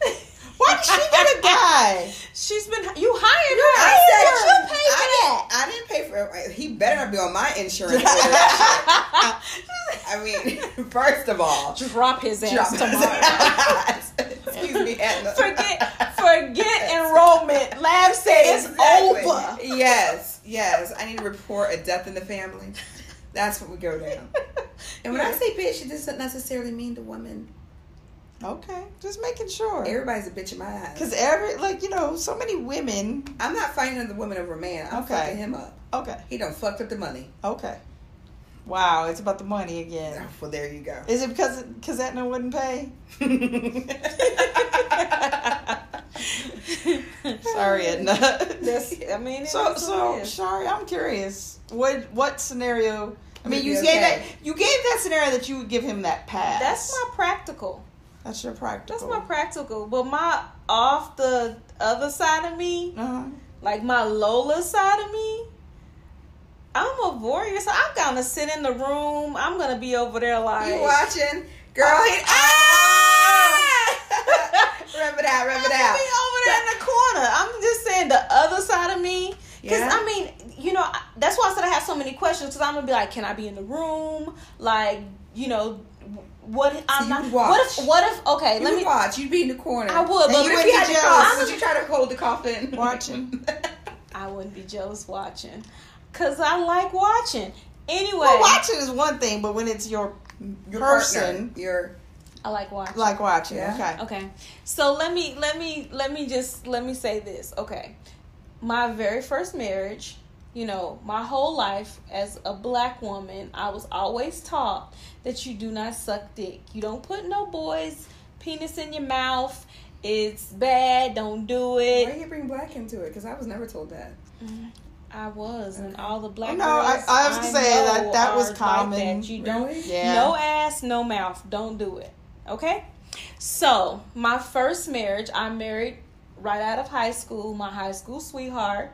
why did she get a guy? She's been you hired her. I You said should pay for I that. didn't, I didn't pay for it. He better not be on my insurance. for that shit. I mean, first of all, Drop his ass drop tomorrow. Excuse me, Aetna. forget forget enrollment. Lav said it's Exactly. over. Yes, yes. I need to report a death in the family. That's what we go down. And when I say bitch, it doesn't necessarily mean the woman. Okay, just making sure. Everybody's a bitch in my eyes. Because every like you know, so many women. I'm not fighting the woman over a man. I'm Okay. fucking him up. Okay, He done fucked up the money. okay. Wow, it's about the money again. Well, there you go. Is it because because Aetna wouldn't pay? Sorry, Aetna. That's, I mean, it So so what it is. sorry, I'm curious. What what scenario? I mean, you gave okay. that you gave that scenario that you would give him that pass. that's my practical. that's your practical. That's my practical. But my off the other side of me, Uh-huh. like my Lola side of me, I'm a warrior. So I'm gonna sit in the room. I'm gonna be over there like You watching? Girl, he, ah! rub it out, rub I'm it gonna out. be over there in the corner. I'm just saying the other side of me. Because, Yeah. I mean, you know, that's why I said I have so many questions because I'm gonna be like, can I be in the room? Like, you know, what I'm you not. would What if? What if? Okay, You let me. watch. You'd be in the corner. I would, but you If you be jealous. would you try to hold the coffin? Watching. I wouldn't be jealous watching, cause I like watching. Anyway, Well, watching is one thing, but when it's your Your person, partner, your I like watching. like watching. Yeah. Okay. Okay. So let me let me let me just let me say this. Okay. My very first marriage, you know, my whole life as a black woman, I was always taught that you do not suck dick. You don't put no boy's penis in your mouth. It's bad. Don't do it. why it. do you bring black into it? Because I was never told that. Mm-hmm. I was, and all the black No, I- girls. I have to say that that was are like common. that. You don't Really? Yeah. no ass, no mouth. Don't do it. Okay? So, my first marriage, I married right out of high school, my high school sweetheart.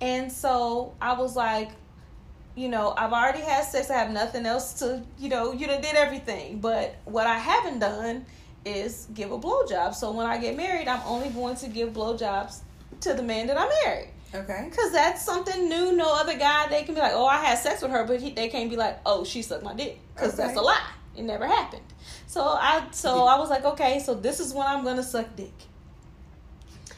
And so I was like, you know, I've already had sex. I have nothing else to, you know, you done did everything. But what I haven't done is give a blowjob. So when I get married, I'm only going to give blowjobs to the man that I married. Okay. Cause that's something new. No other guy they can be like, oh, I had sex with her, but he, they can't be like, oh, she sucked my dick, cause that's a lie. It never happened. So I, so I was like, okay, so this is when I'm gonna suck dick.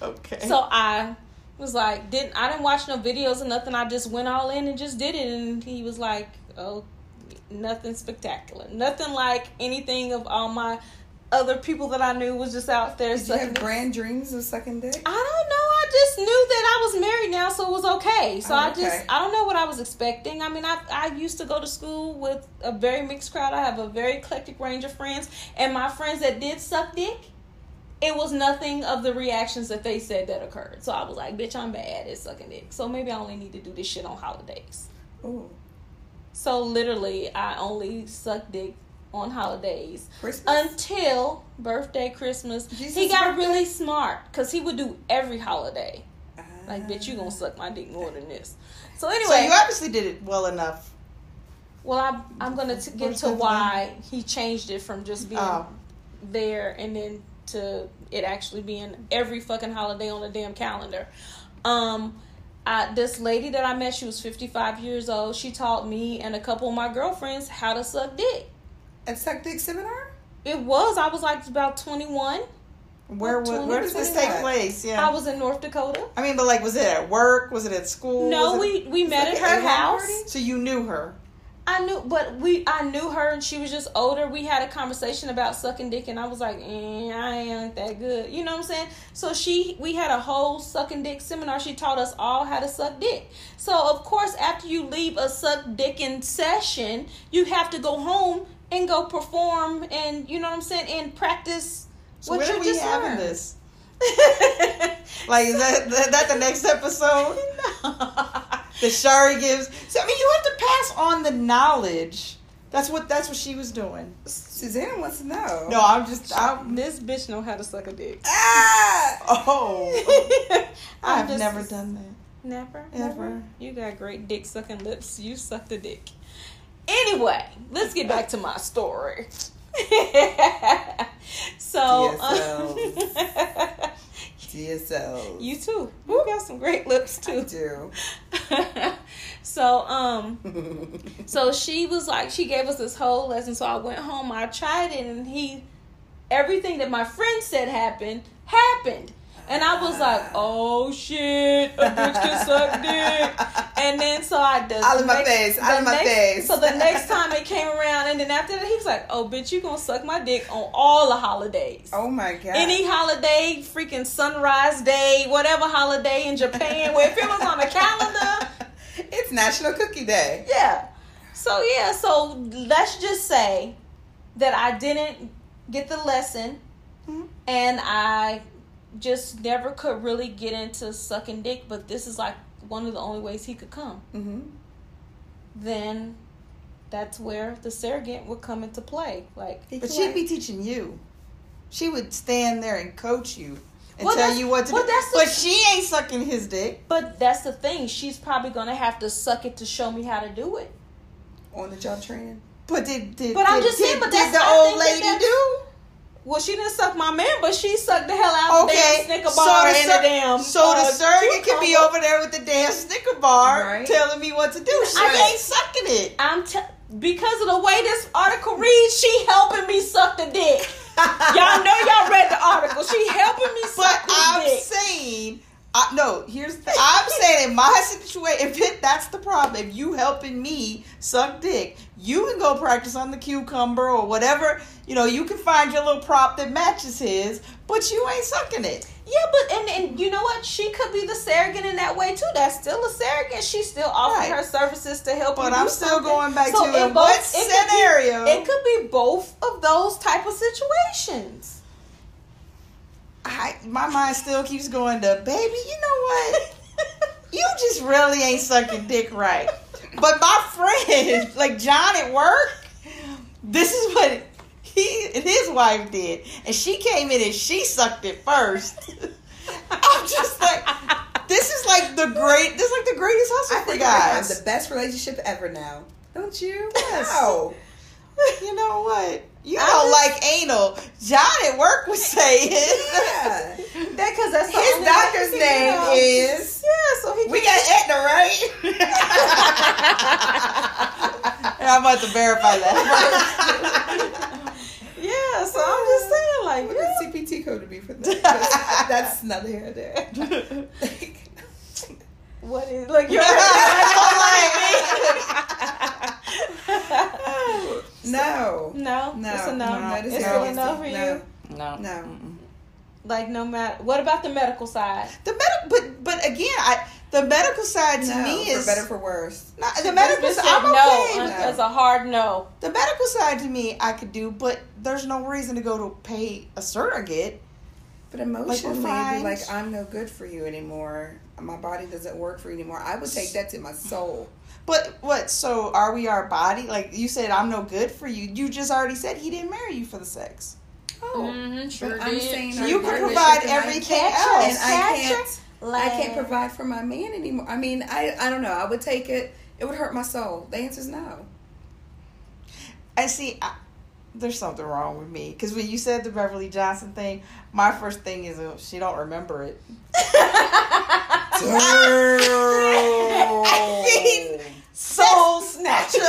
Okay. So I was like, didn't I didn't watch no videos or nothing. I just went all in and just did it. And he was like, oh, nothing spectacular, nothing like anything of all my other people that I knew was just out there Did you have grand dreams of sucking dick? I don't know. I just knew that I was married now, so it was okay. So Oh, I just I don't know what I was expecting. I mean, I I used to go to school with a very mixed crowd. I have a very eclectic range of friends, and my friends that did suck dick, it was nothing of the reactions that they said that occurred. So I was like, bitch, I'm bad at sucking dick. So maybe I only need to do this shit on holidays. Ooh. So literally, I only suck dick on holidays Christmas? until birthday, Christmas. he got birthday? really smart because he would do every holiday. Like, bitch, you gonna suck my dick more than this. So So anyway, you obviously did it well enough. well, I'm I'm gonna t- get to why he changed it from just being Oh. there and then to it actually being every fucking holiday on the damn calendar. Um, I, this lady that I met, she was 55 years old. She taught me and a couple of my girlfriends how to suck dick. At Suck Dick Seminar? It was I was like about 21. Where was, where, where does this take place? Yeah. I was in North Dakota. I mean, but like, was it at work? Was it at school? No, we we met at her house. party? So you knew her. I knew, but we I knew her and she was just older. We had a conversation about sucking dick, and I was like, eh, I ain't that good. You know what I'm saying? So she, we had a whole sucking dick seminar. She taught us all how to suck dick. So of course, after you leave a suck dicking session, you have to go home and go perform, and you know what I'm saying, and practice So what you just having learned. this? Like, is that, that that the next episode? the Shari gives. So I mean, you have to pass on the knowledge. That's what that's what she was doing. Susanna wants to know. No, I'm just I'm this bitch know how to suck a dick. Ah! oh I've just- never done that. Never, Ever. You got great dick sucking lips. You suck the dick. Anyway, let's get back to my story. so, um, DSL. you too. You got some great lips I too. do. so, um, so she was like, she gave us this whole lesson. So I went home, I tried it, and he, everything that my friend said happened happened. And I was like, oh shit, a bitch can suck dick. And then so I did. All in my face, the in my next- face. So the next time it came around, and then after that, he was like, oh bitch, you gonna suck my dick on all the holidays. oh my god. Any holiday, freaking sunrise day, whatever holiday in Japan, where if it was on the calendar, it's National Cookie Day. yeah. So yeah, so let's just say that I didn't get the lesson Mhm. and I just never could really get into sucking dick, but this is like one of the only ways he could come. Mm-hmm. Then that's where the surrogate would come into play. Like But she'd be teaching you. She would stand there and coach you and Well, tell you what to well, do. that's the- but she ain't sucking his dick. But that's the thing. She's probably gonna have to suck it to show me how to do it. On the job training. But did did, But I'm did, just saying, but did that's- the old that lady that's- do? Well, she didn't suck my man, but she sucked the hell out of the Okay, damn Snicker bar so the, and sur- the damn. so the uh, surrogate can be over there with the damn Snicker bar, Right. telling me what to do. She Right. ain't sucking it. I'm t- because of the way this article reads, she helping me suck the dick. y'all know y'all read the article. She helping me suck the dick. But I'm dick. saying, I, no. Here's the, I'm saying in my situation, if it, that's the problem, if you helping me suck dick, you can go practice on the cucumber or whatever. You know, you can find your little prop that matches his, but you ain't sucking it. Yeah, but and, and you know what? She could be the surrogate in that way too. That's still a surrogate. She's still offering Right. her services to help. But I'm still something. going back So to in both- what it could be- scenario? It could be both of those type of situations. I, my mind still keeps going to, baby, you know what? you just really ain't sucking dick right. But my friend, like John at work, this is what he and his wife did. And she came in and she sucked it first. I'm just like, this is like the great, this is like the greatest hustle I for think I have the best relationship ever now. Don't you? Yes. Wow. you know what? You I don't like anal. John at work was saying. Yeah. That because that's His doctor's way he can, you name is. yeah. So he We can- got Aetna, right? And I'm about to verify that. Yeah, so I'm just saying, like, What yeah. the CPT code to be for that? That's, that's another hair there. what is like you're no. No, No. it's a no. that is it's very still a no for No. you. no, No. Mm-mm. Like no matter what about the medical side? The medical, but but again, I the medical side to no, me for is better for worse. not, the medical side. I'm no, okay. No. That's a hard no. The medical side to me, I could do, but there's no reason to go to pay a surrogate. But emotionally, fine. be like, I'm no good for you anymore. My body doesn't work for you anymore. I would take that to my soul. But what? So are we our body? Like you said, I'm no good for you. You just already said he didn't marry you for the sex. Oh, Mm-hmm, sure but I'm saying you can provide everything else. and I can't. Like, I can't provide for my man anymore. I mean, I I don't know. I would take it. It would hurt my soul. The answer is no. And see, I, there's something wrong with me because when you said the Beverly Johnson thing, my first thing is uh, she don't remember it. I mean, Soul snatcher. Damn.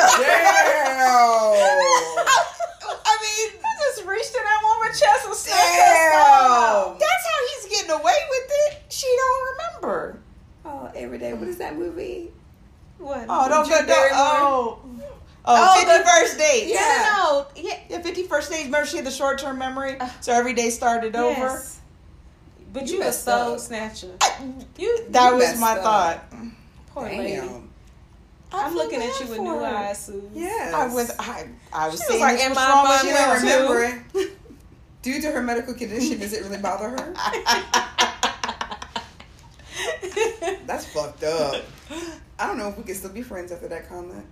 I mean, I just reached in that woman's chest and snatched her Damn. that's how he's getting away with it. She don't remember. Oh, every day. What is that movie? What? Oh, don't Drew go. Don't, Barrymore? oh, oh, Oh, 50 the- first dates. yeah. Yeah. No, yeah. Yeah, 50 first dates. Remember, she had the short term memory, uh, so every day started over. But You you, a soul up. snatcher. I- You that You was my up. thought. poor lady. Damn. I I'm looking at you with new her. eyes, Sue. Yes. I was, I, I was She was saying, like, "Am what's I wrong my with She you?" don't remember it. Due to her medical condition, does it really bother her? That's fucked up. I don't know if we can still be friends after that comment.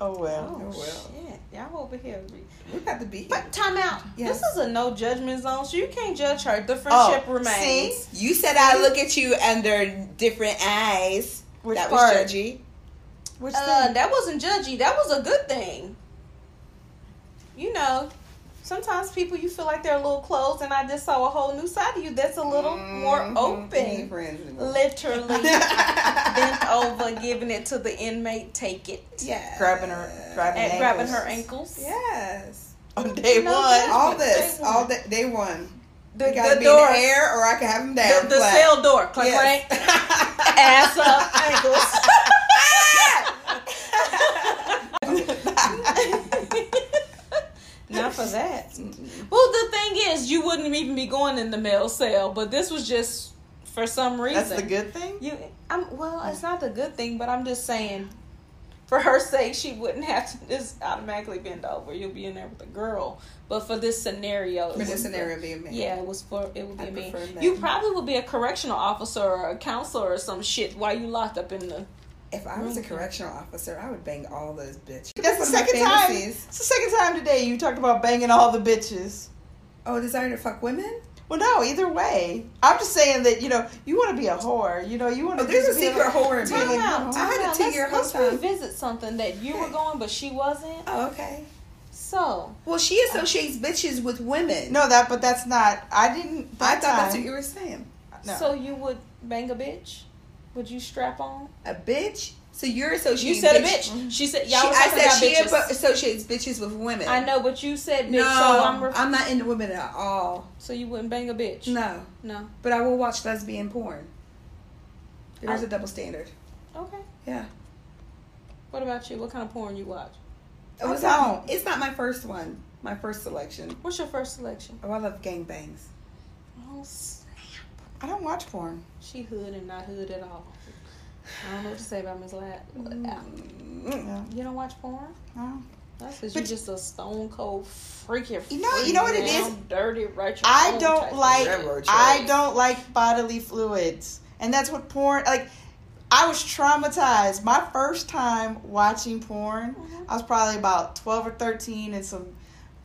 Oh well. Oh, Oh, well. shit. Y'all over here. We got to be here. But time out. Yes. This is a no judgment zone, so you can't judge her. The oh, friendship Oh, remains. see? You said I look at you under different eyes. Which that part? was judgy. Which Uh, thing? that wasn't judgy. That was a good thing. You know, sometimes people you feel like they're a little closed, and I just saw a whole new side of you that's a little more Mhm. open. We ain't friends anymore. Literally bent over, giving it to the inmate. Take it. Yeah. Grabbing her- grabbing And ankles. grabbing her ankles. Yes. on day No, one. All this. Day All one. that. Day one. The, They gotta the be door. in the air, or I can have them down. the, the cell door. Clank, Yes. clank. Ass up, ankles. Not for that. Well, the thing is, you wouldn't even be going in the male sale, but this was just for some reason. That's the good thing. You, I'm well. It's not the good thing, but I'm just saying, for her sake, she wouldn't have to just automatically bend over. You'll be in there with a girl. But for this scenario, For this the- scenario being me. yeah, it was for it would be I prefer that. You probably would be a correctional officer or a counselor or some shit while you locked up in the. If I was a correctional officer, I would bang all those bitches. That's the one of my second time. It's the second time today you talked about banging all the bitches. Oh, desire to fuck women? Well, no, either way. I'm just saying that you know you want to be a whore. You know you want to. Oh, there's a be secret like- whore in me. Time Like, out, I had time a out. two-year Let's, whole let's revisit something that you were going, but she wasn't. Oh, okay. So Well, she associates bitches with women. No, that but that's not. I didn't. I that thought that's what you were saying. No. so you would bang a bitch? Would you strap on? A bitch. So you're associating. You said a bitch. She said She, y'all was I said she abo- associates bitches with women. I know, but you said bitch, No, so I'm ref- I'm not into women at all. so you wouldn't bang a bitch. No, No. but I will watch lesbian porn. There's I- a double standard. Okay. Yeah. What about you? What kind of porn you watch? It was I It's not my first one. My first selection. What's your first selection? Oh, I love gangbangs. Oh. I don't watch porn. She hood and not hood at all. I don't know what to say about Miss Lav. Yeah. You don't watch porn? No. That's because But you're just a stone cold freaky. You know- you know what it is. Dirty, right? I don't like. I don't like bodily fluids, and that's what porn. Like, I was traumatized. My first time watching porn, mm-hmm. I was probably about twelve or thirteen, and some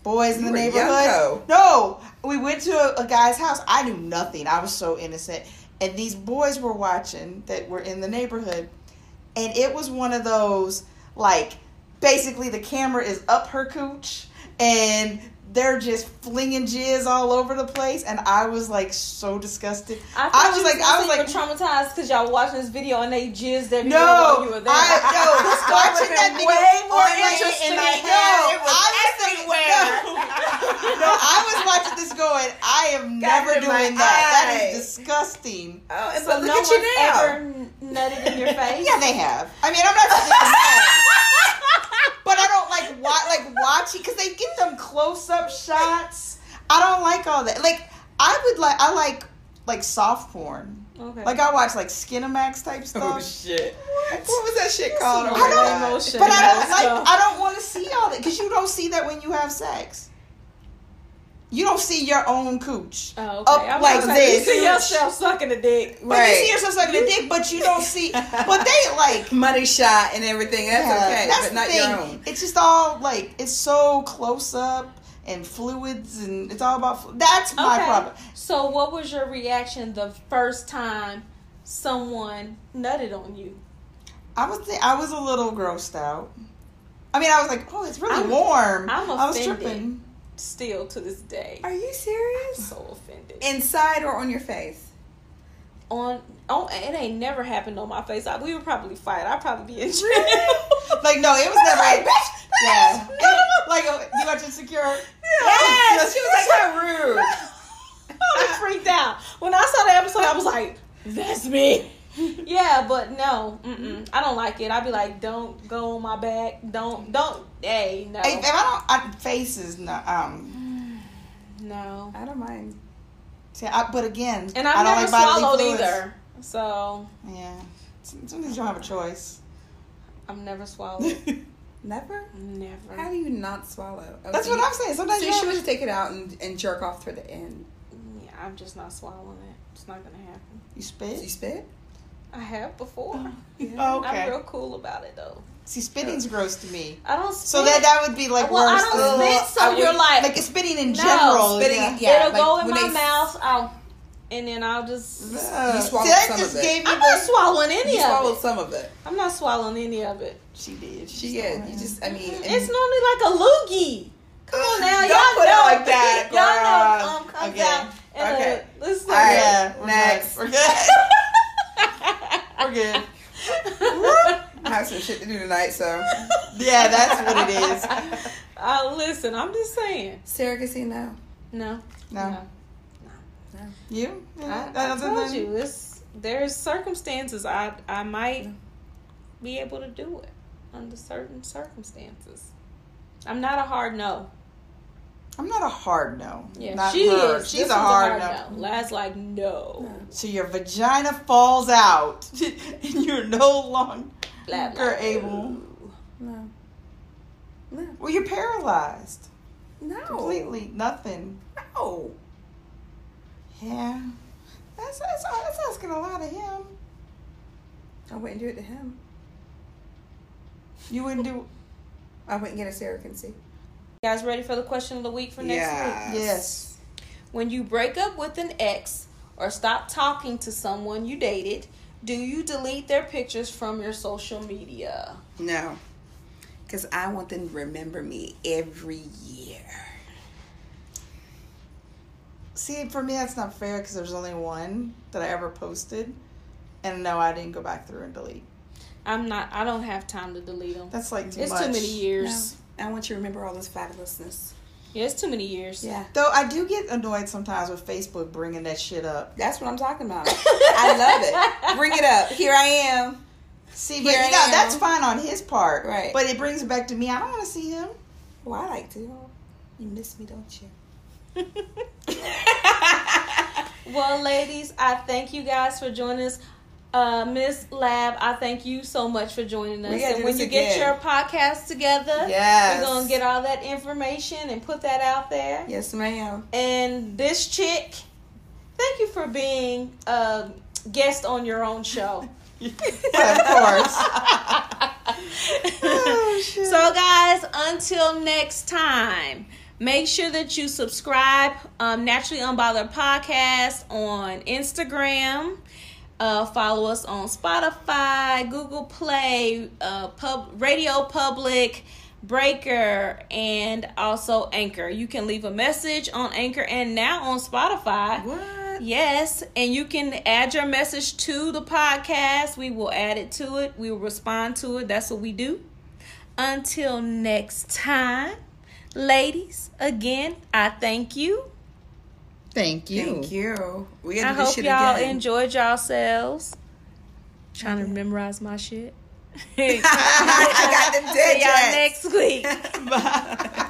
boys in the neighborhood. No, we went to a, a guy's house. I knew nothing. I was so innocent, and these boys were watching that were in the neighborhood, and it was one of those like basically the camera is up her cooch and they're just flinging jizz all over the place and I was like so disgusted. I, I was like- I was like- traumatized because y'all watching this video and they jizzed everywhere No, while you were there. I no, watching that way more interesting. and No, it was I was thinking- everywhere. No, no, I was watching this going. I am never doing that. That eye. is disgusting. Oh, and So but look no at you now. ever nutted in your face. Yeah, they have. I mean, I'm not saying that, but I don't like wa- like watching because they get them close up shots. I don't like all that. Like I would like I like like soft porn. Okay. Like I watch like Skinamax type oh, stuff. Oh shit! What what was that shit called? some Oh my I don't- God. emotion. But I don't like. I don't want to see all that because you don't see that when you have sex. You don't see your own cooch. Oh, Up okay. I was like this. You see yourself sucking a dick. But you see yourself sucking a dick, but you don't see. But they like. money shot and everything. That's Yeah, okay, that's but not thing. your own. It's just all like it's so close up and fluids, and it's all about. Flu- that's my Okay. problem. So, what was your reaction the first time someone nutted on you? I was th- I was a little grossed out. I mean, I was like, oh, it's really I'm- warm. I'm I was tripping. Still to this day, Are you serious? so offended. Inside or on your face? on oh, it ain't never happened on my face. I, we would probably fight. I'd probably be in jail. Like, no, it was never. yeah. It- like, uh, you watch Insecure? Yes, she was like so rude. I was freaked out when I saw the episode. I was like, "That's me." Yeah, but no, mm-mm, I don't like it. I'd be like, "Don't go on my back. Don't, don't." Hey, no, If, if I don't, I, faces, no. Um, no. I don't mind. see, I, but again, And I I've don't never like swallowed either, so Yeah. Sometimes you don't have a choice. I've never swallowed. Never. never. How do you not swallow? Oh, That's what you- I'm saying. Sometimes So you should just take it out and, and jerk off toward the end. Yeah, I'm just not swallowing it. It's not gonna happen. you spit? you spit. Spit? I have before. Oh, okay. I'm real cool about it though. See, spitting's gross to me. I don't. Spit. So that that would be like well, I worse. don't than, spit. So I you're would- like, like spitting in No, general. spitting- yeah. yeah. it'll go in my they- mouth. I'll, and then I'll just. Ugh. You swallowed See, that some just of it. me I'm not swallowing any You of swallowed it. some of it. I'm not swallowing any of it. She did. She yeah. You just I mean. and- It's normally like a loogie. Come on now, Don't y'all put it know like that, Y'all know um comes Okay. out. And Okay. okay. Uh, this All right. Yeah. next. We're good. we're good. I have some shit to do tonight, so Yeah, that's what it is. uh, listen, I'm just saying. surrogacy no. No. No. You? I, Yeah, I other told than- you, it's there's circumstances I I might be able to do it under certain circumstances. I'm not a hard no. I'm not a hard no. Yeah, not she her. is. She's This a one's hard, no. no. Last like no. So your vagina falls out, and you're no longer Blah, blah, able. No. No. Well, you're paralyzed. No. Completely nothing. No. Yeah, that's that's, that's asking a lot of him. I wouldn't do it to him. You wouldn't do. I wouldn't get a surrogacy. You guys ready for the question of the week for next week? Yes. When you break up with an ex or stop talking to someone you dated, do you delete their pictures from your social media? No. because I want them to remember me every year. See, for me, that's not fair because there's only one that I ever posted, and no, I didn't go back through and delete. I'm not. I don't have time to delete them. That's like too It's much. too many years. No, I want you to remember all this fabulousness. Yeah, it's too many years. Yeah. Though I do get annoyed sometimes with Facebook bringing that shit up. That's what I'm talking about. I love it. Bring it up. Here I am. See, but Here I you know, am. that's fine on his part. Right. But it brings it back to me. I don't want to see him. Well, I like to. You miss me, don't you? Well, ladies, I thank you guys for joining us. Uh, Miss Lav, I thank you so much for joining us. And when you get your podcast together, Yes. we're gonna get all that information and put that out there. Yes, ma'am. And this chick, thank you for being a guest on your own show. of course. Oh. So, guys, until next time, make sure that you subscribe um, Naturally Unbothered Podcast on Instagram. Uh, follow us on Spotify, Google Play, uh, Pub Radio Public, Breaker, and also Anchor. You can leave a message on Anchor and now on Spotify. What? Yes, and you can add your message to the podcast. We will add it to it. We will respond to it. That's what we do. Until next time, ladies, again, I thank you. Thank you. Thank you. We I gotta do this hope shit y'all again. enjoyed yourselves. Trying to memorize my shit. I got them dead. See dead y'all next week. Bye.